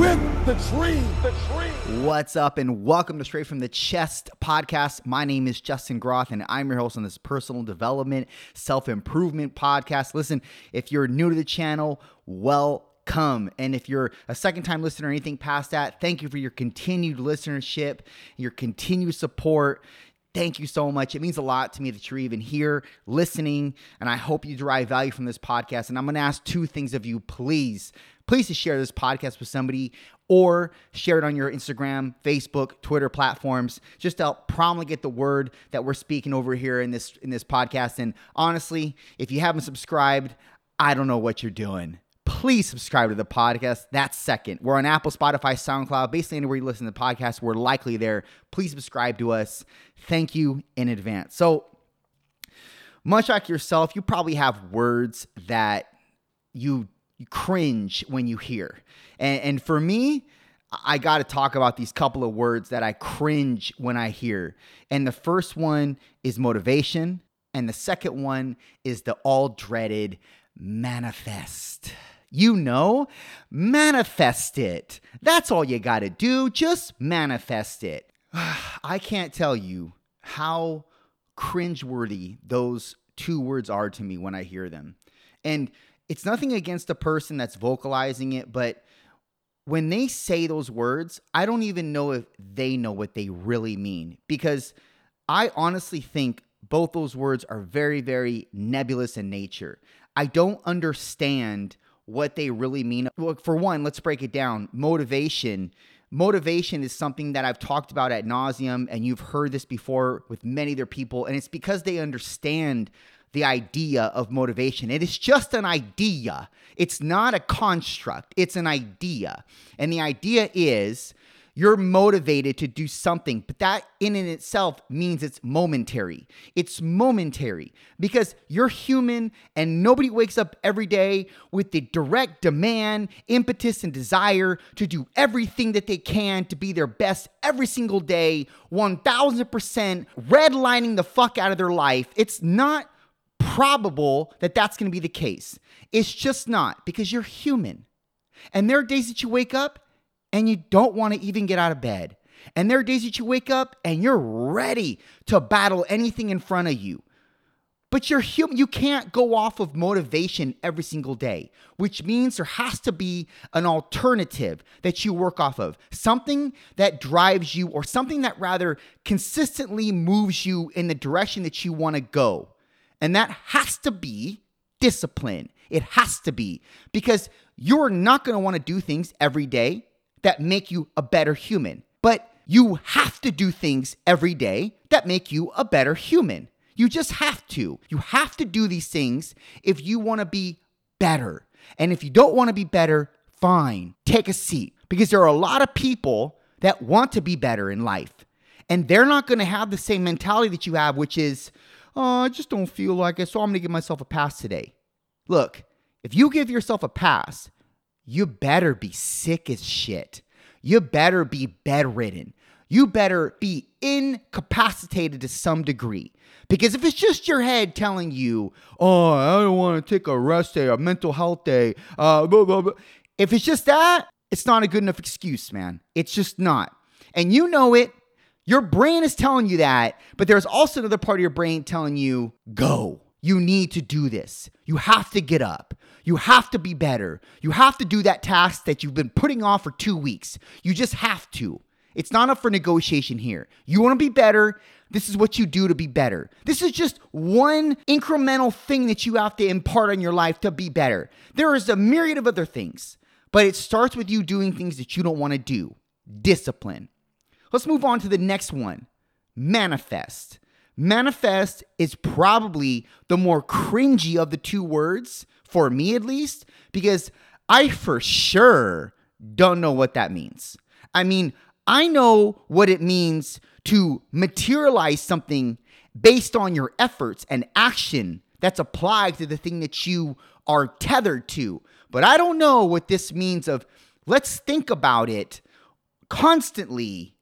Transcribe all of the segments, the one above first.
with the dream. The. What's up, and welcome to Straight from the Chest podcast. My name is Justin Groth, and I'm your host on this personal development, self improvement podcast. Listen, if you're new to the channel, welcome. And if you're a second time listener or anything past that, thank you for your continued listenership, your continued support. Thank you so much. It means a lot to me that you're even here listening, and I hope you derive value from this podcast. And I'm going to ask two things of you, please. Please to share this podcast with somebody or share it on your Instagram, Facebook, Twitter platforms just to help promulgate the word that we're speaking over here in this in this podcast. And honestly, if you haven't subscribed, I don't know what you're doing please subscribe to the podcast. That's second. We're on Apple, Spotify, SoundCloud, basically anywhere you listen to the podcast, we're likely there. Please subscribe to us. Thank you in advance. So, much like yourself, you probably have words that you cringe when you hear. And, and for me, I got to talk about these couple of words that I cringe when I hear. And the first one is motivation, and the second one is the all dreaded manifest you know, manifest it. That's all you got to do. Just manifest it. I can't tell you how cringeworthy those two words are to me when I hear them. And it's nothing against the person that's vocalizing it, but when they say those words, I don't even know if they know what they really mean because I honestly think both those words are very, very nebulous in nature. I don't understand what they really mean. Look, for one, let's break it down. Motivation. Motivation is something that I've talked about at nauseum, and you've heard this before with many other people, and it's because they understand the idea of motivation. It is just an idea. It's not a construct. It's an idea. And the idea is you're motivated to do something, but that in and itself means it's momentary. It's momentary because you're human and nobody wakes up every day with the direct demand, impetus, and desire to do everything that they can to be their best every single day, 1000% redlining the fuck out of their life. It's not probable that that's going to be the case. It's just not because you're human. And there are days that you wake up and you don't want to even get out of bed. And there are days that you wake up and you're ready to battle anything in front of you. But you're human. You can't go off of motivation every single day, which means there has to be an alternative that you work off of. Something that drives you, or something that rather consistently moves you in the direction that you want to go. And that has to be discipline. It has to be because you're not going to want to do things every day that make you a better human. But you have to do things every day that make you a better human. You just have to. You have to do these things if you want to be better. And if you don't want to be better, fine, take a seat. Because there are a lot of people that want to be better in life. And they're not going to have the same mentality that you have, which is, oh, I just don't feel like it, so I'm going to give myself a pass today. Look, if you give yourself a pass, you better be sick as shit. You better be bedridden. You better be incapacitated to some degree. Because if it's just your head telling you, oh, I don't want to take a rest day, a mental health day, uh, blah, blah, blah. if it's just that, it's not a good enough excuse, man. It's just not. And you know it. Your brain is telling you that, but there's also another part of your brain telling you, go. You need to do this. You have to get up. You have to be better. You have to do that task that you've been putting off for two weeks. You just have to. It's not up for negotiation here. You want to be better. This is what you do to be better. This is just one incremental thing that you have to impart on your life to be better. There is a myriad of other things, but it starts with you doing things that you don't want to do. Discipline. Let's move on to the next one manifest. Manifest is probably the more cringy of the two words, for me at least, because I for sure don't know what that means. I mean, I know what it means to materialize something based on your efforts and action that's applied to the thing that you are tethered to. But I don't know what this means of let's think about it constantly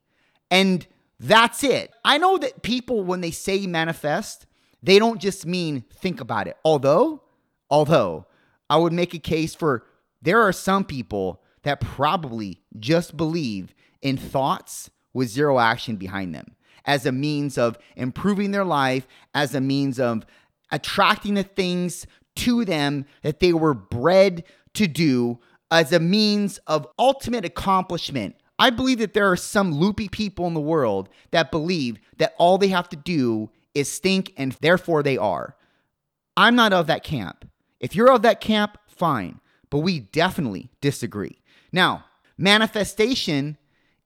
and that's it. I know that people when they say manifest, they don't just mean think about it. Although, although I would make a case for there are some people that probably just believe in thoughts with zero action behind them as a means of improving their life, as a means of attracting the things to them that they were bred to do, as a means of ultimate accomplishment. I believe that there are some loopy people in the world that believe that all they have to do is think and therefore they are. I'm not of that camp. If you're of that camp, fine, but we definitely disagree. Now, manifestation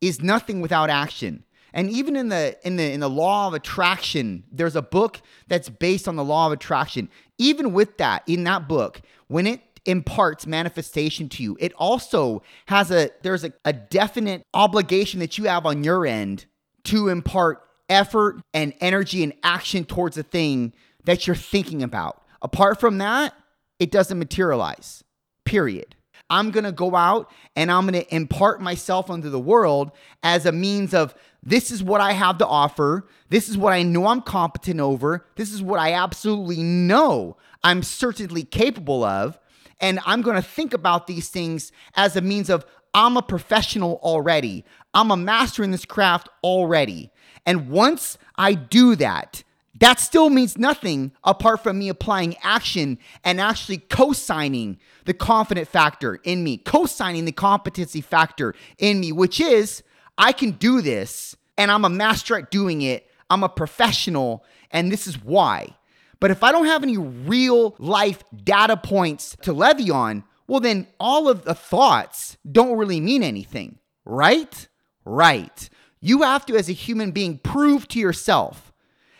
is nothing without action. And even in the in the in the law of attraction, there's a book that's based on the law of attraction. Even with that, in that book, when it imparts manifestation to you, it also has a there's a, a definite obligation that you have on your end to impart effort and energy and action towards a thing that you're thinking about. Apart from that, it doesn't materialize. Period. I'm going to go out and I'm going to impart myself unto the world as a means of this is what I have to offer. This is what I know I'm competent over. This is what I absolutely know I'm certainly capable of. And I'm going to think about these things as a means of I'm a professional already. I'm a master in this craft already. And once I do that, that still means nothing apart from me applying action and actually co signing the confident factor in me, co signing the competency factor in me, which is I can do this and I'm a master at doing it. I'm a professional, and this is why. But if I don't have any real life data points to levy on, well, then all of the thoughts don't really mean anything, right? Right. You have to, as a human being, prove to yourself,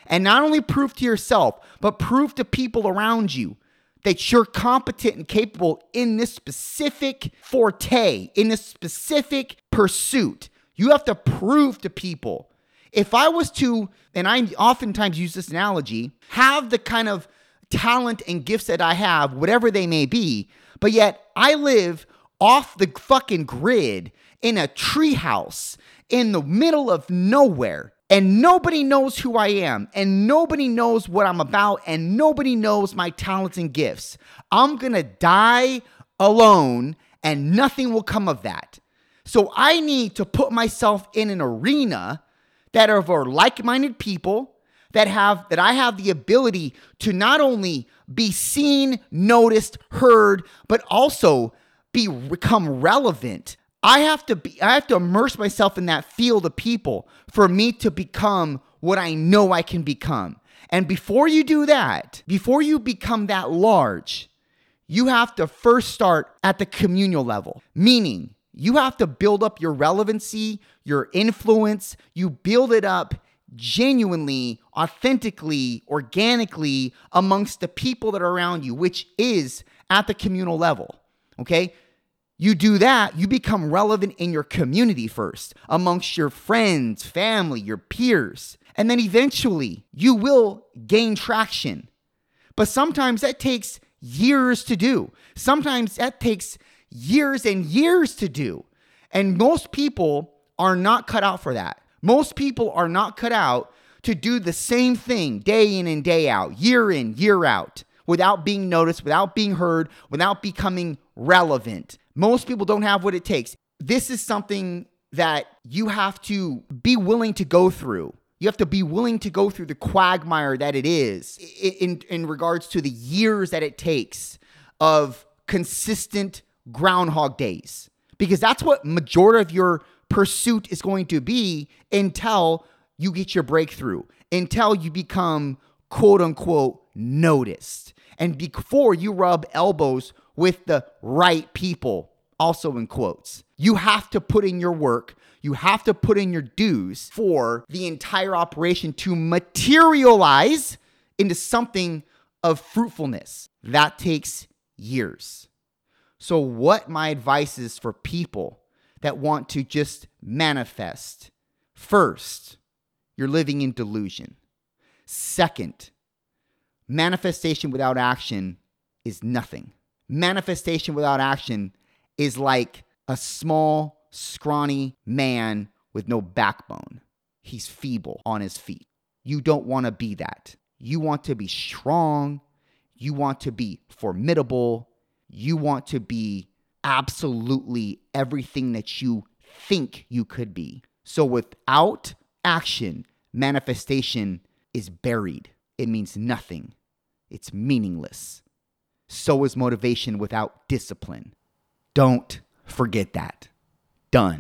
and not only prove to yourself, but prove to people around you that you're competent and capable in this specific forte, in this specific pursuit. You have to prove to people if I was to, and I oftentimes use this analogy, have the kind of talent and gifts that I have, whatever they may be, but yet I live off the fucking grid in a treehouse in the middle of nowhere. And nobody knows who I am, and nobody knows what I'm about, and nobody knows my talents and gifts. I'm gonna die alone, and nothing will come of that. So I need to put myself in an arena that are for like-minded people that have that I have the ability to not only be seen, noticed, heard, but also be become relevant. I have to be I have to immerse myself in that field of people for me to become what I know I can become. And before you do that, before you become that large, you have to first start at the communal level, meaning you have to build up your relevancy, your influence. You build it up genuinely, authentically, organically amongst the people that are around you, which is at the communal level. Okay? You do that, you become relevant in your community first, amongst your friends, family, your peers. And then eventually you will gain traction. But sometimes that takes years to do. Sometimes that takes years and years to do. And most people are not cut out for that. Most people are not cut out to do the same thing day in and day out, year in, year out, without being noticed, without being heard, without becoming relevant. Most people don't have what it takes. This is something that you have to be willing to go through. You have to be willing to go through the quagmire that it is in, in regards to the years that it takes of consistent groundhog days because that's what majority of your pursuit is going to be until you get your breakthrough until you become quote unquote noticed and before you rub elbows with the right people also in quotes. You have to put in your work you have to put in your dues for the entire operation to materialize into something of fruitfulness. That takes years so, what my advice is for people that want to just manifest first, you're living in delusion. Second, manifestation without action is nothing. Manifestation without action is like a small, scrawny man with no backbone. He's feeble on his feet. You don't want to be that. You want to be strong. You want to be formidable. You want to be absolutely everything that you think you could be. So without action, manifestation is buried. It means nothing. It's meaningless. So is motivation without discipline. Don't forget that. Done.